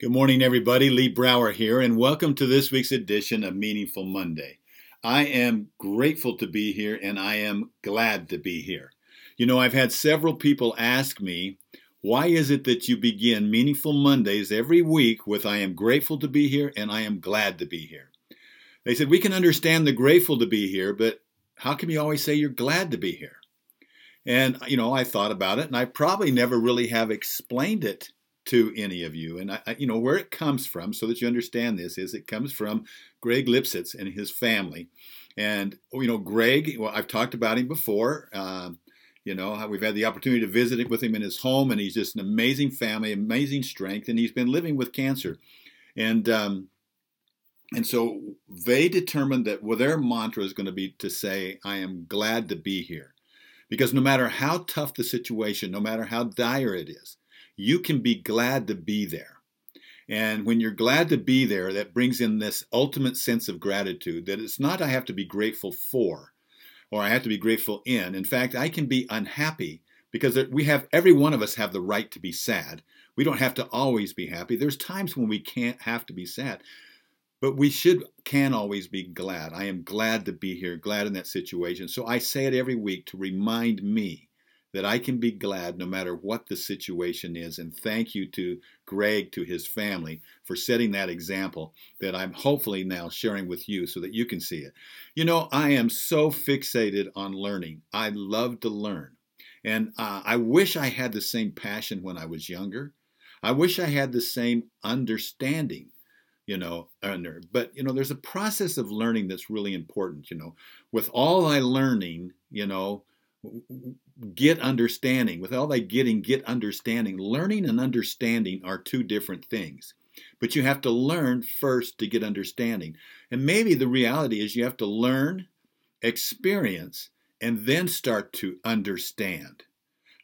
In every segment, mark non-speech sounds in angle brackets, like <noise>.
Good morning, everybody. Lee Brower here, and welcome to this week's edition of Meaningful Monday. I am grateful to be here, and I am glad to be here. You know, I've had several people ask me, why is it that you begin Meaningful Mondays every week with I am grateful to be here and I am glad to be here? They said, we can understand the grateful to be here, but how can you always say you're glad to be here? And, you know, I thought about it, and I probably never really have explained it to any of you. And I, you know where it comes from, so that you understand this, is it comes from Greg Lipsitz and his family. And you know, Greg, well, I've talked about him before. Um, you know, we've had the opportunity to visit with him in his home, and he's just an amazing family, amazing strength, and he's been living with cancer. And um, and so they determined that well, their mantra is going to be to say, "I am glad to be here," because no matter how tough the situation, no matter how dire it is, you can be glad to be there. And when you're glad to be there, that brings in this ultimate sense of gratitude that it's not I have to be grateful for or I have to be grateful in. In fact, I can be unhappy because we have every one of us have the right to be sad. We don't have to always be happy. There's times when we can't have to be sad. But we should can always be glad. I am glad to be here, glad in that situation. So I say it every week to remind me that I can be glad no matter what the situation is. And thank you to Greg, to his family, for setting that example that I'm hopefully now sharing with you so that you can see it. You know, I am so fixated on learning. I love to learn. And uh, I wish I had the same passion when I was younger. I wish I had the same understanding you know, under. But you know, there's a process of learning that's really important. You know, with all my learning, you know, get understanding. With all that getting, get understanding. Learning and understanding are two different things. But you have to learn first to get understanding. And maybe the reality is you have to learn, experience, and then start to understand.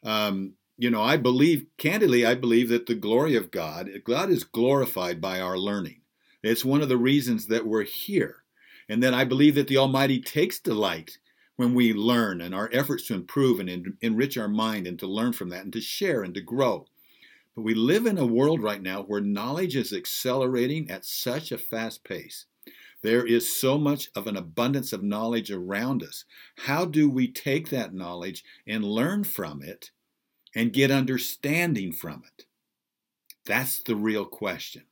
Um, you know, I believe, candidly, I believe that the glory of God, God is glorified by our learning. It's one of the reasons that we're here. And then I believe that the Almighty takes delight when we learn and our efforts to improve and en- enrich our mind and to learn from that and to share and to grow. But we live in a world right now where knowledge is accelerating at such a fast pace. There is so much of an abundance of knowledge around us. How do we take that knowledge and learn from it and get understanding from it? That's the real question.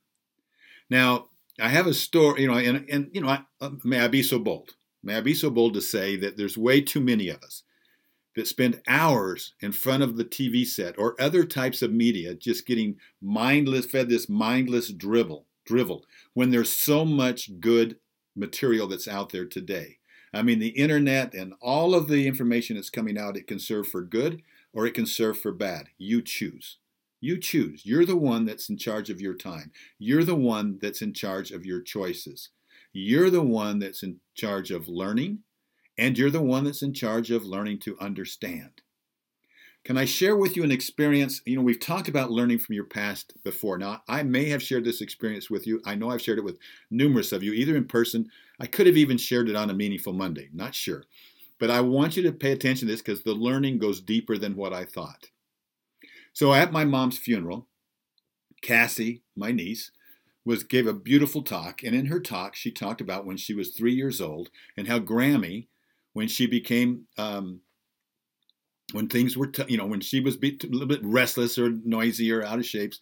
Now, I have a story, you know, and, and you know, I, uh, may I be so bold? May I be so bold to say that there's way too many of us that spend hours in front of the TV set or other types of media just getting mindless, fed this mindless dribble, drivel, when there's so much good material that's out there today. I mean, the internet and all of the information that's coming out, it can serve for good or it can serve for bad. You choose. You choose. You're the one that's in charge of your time. You're the one that's in charge of your choices. You're the one that's in charge of learning, and you're the one that's in charge of learning to understand. Can I share with you an experience? You know, we've talked about learning from your past before. Now, I may have shared this experience with you. I know I've shared it with numerous of you, either in person. I could have even shared it on a Meaningful Monday, not sure. But I want you to pay attention to this because the learning goes deeper than what I thought. So, at my mom's funeral, Cassie, my niece, was gave a beautiful talk, and in her talk she talked about when she was three years old and how Grammy, when she became um, when things were t- you know when she was a little bit restless or noisy or out of shapes,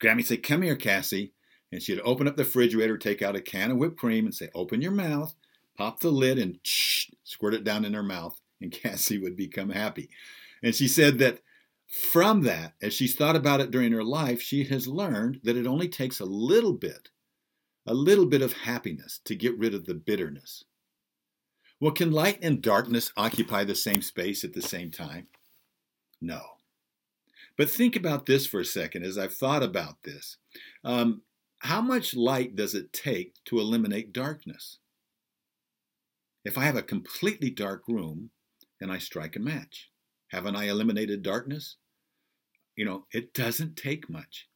Grammy said, "Come here, Cassie," and she'd open up the refrigerator, take out a can of whipped cream, and say, "Open your mouth." Pop the lid and squirt it down in her mouth, and <laughs> Cassie would become happy. And she said that from that, as she's thought about it during her life, she has learned that it only takes a little bit, a little bit of happiness to get rid of the bitterness. Well, can light and darkness occupy the same space at the same time? No. But think about this for a second as I've thought about this. Um, how much light does it take to eliminate darkness? If I have a completely dark room and I strike a match, haven't I eliminated darkness? You know, it doesn't take much.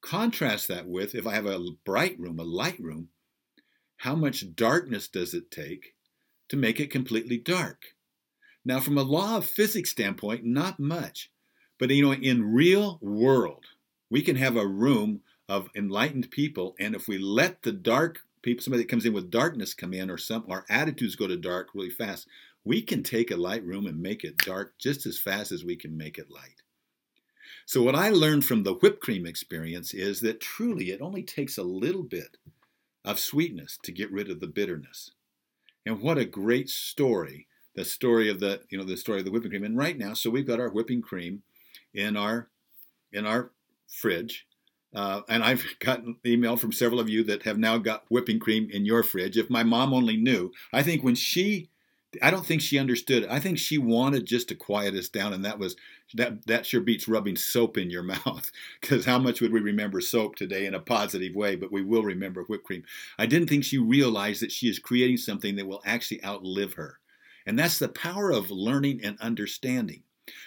Contrast that with if I have a bright room, a light room, how much darkness does it take to make it completely dark? Now, from a law of physics standpoint, not much. But you know, in real world, we can have a room of enlightened people. And if we let the dark people, somebody that comes in with darkness come in, or some our attitudes go to dark really fast, we can take a light room and make it dark just as fast as we can make it light. So, what I learned from the whipped cream experience is that truly it only takes a little bit of sweetness to get rid of the bitterness. And what a great story the story of the you know the story of the whipping cream. And right now, so we've got our whipping cream in our in our fridge. Uh, and I've <laughs> gotten email from several of you that have now got whipping cream in your fridge. If my mom only knew, I think when she, I don't think she understood. I think she wanted just to quiet us down, and that was that. That sure beats rubbing soap in your <laughs> mouth. Because how much would we remember soap today in a positive way? But we will remember whipped cream. I didn't think she realized that she is creating something that will actually outlive her. And that's the power of learning and understanding.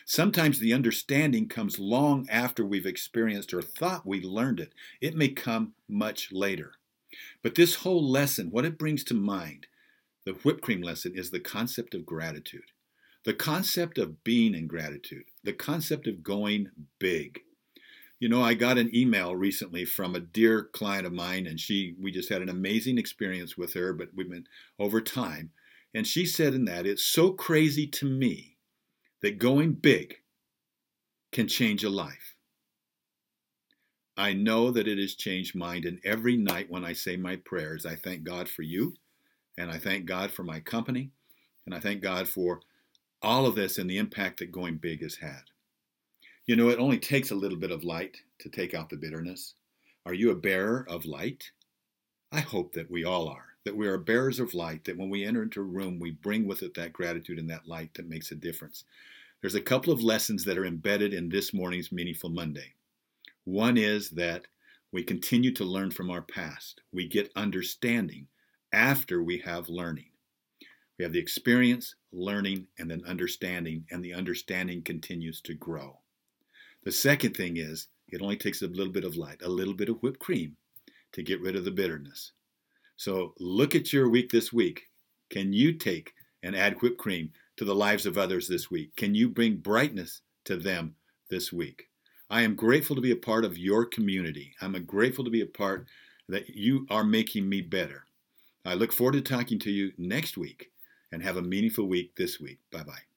Sometimes the understanding comes long after we've experienced or thought we learned it. It may come much later. But this whole lesson, what it brings to mind, the whipped cream lesson, is the concept of gratitude, the concept of being in gratitude, the concept of going big. You know, I got an email recently from a dear client of mine, and she we just had an amazing experience with her, but we've been over time. And she said in that, it's so crazy to me that going big can change a life. I know that it has changed mine, and every night when I say my prayers, I thank God for you, and I thank God for my company, and I thank God for all of this and the impact that going big has had. You know, it only takes a little bit of light to take out the bitterness. Are you a bearer of light? I hope that we all are that we are bearers of light, that when we enter into a room, we bring with it that gratitude and that light that makes a difference. There's a couple of lessons that are embedded in this morning's Meaningful Monday. One is that we continue to learn from our past. We get understanding after we have learning. We have the experience, learning, and then understanding, and the understanding continues to grow. The second thing is it only takes a little bit of light, a little bit of whipped cream to get rid of the bitterness. So look at your week this week. Can you take and add whipped cream to the lives of others this week? Can you bring brightness to them this week? I am grateful to be a part of your community. I'm grateful to be a part that you are making me better. I look forward to talking to you next week and have a meaningful week this week. Bye bye.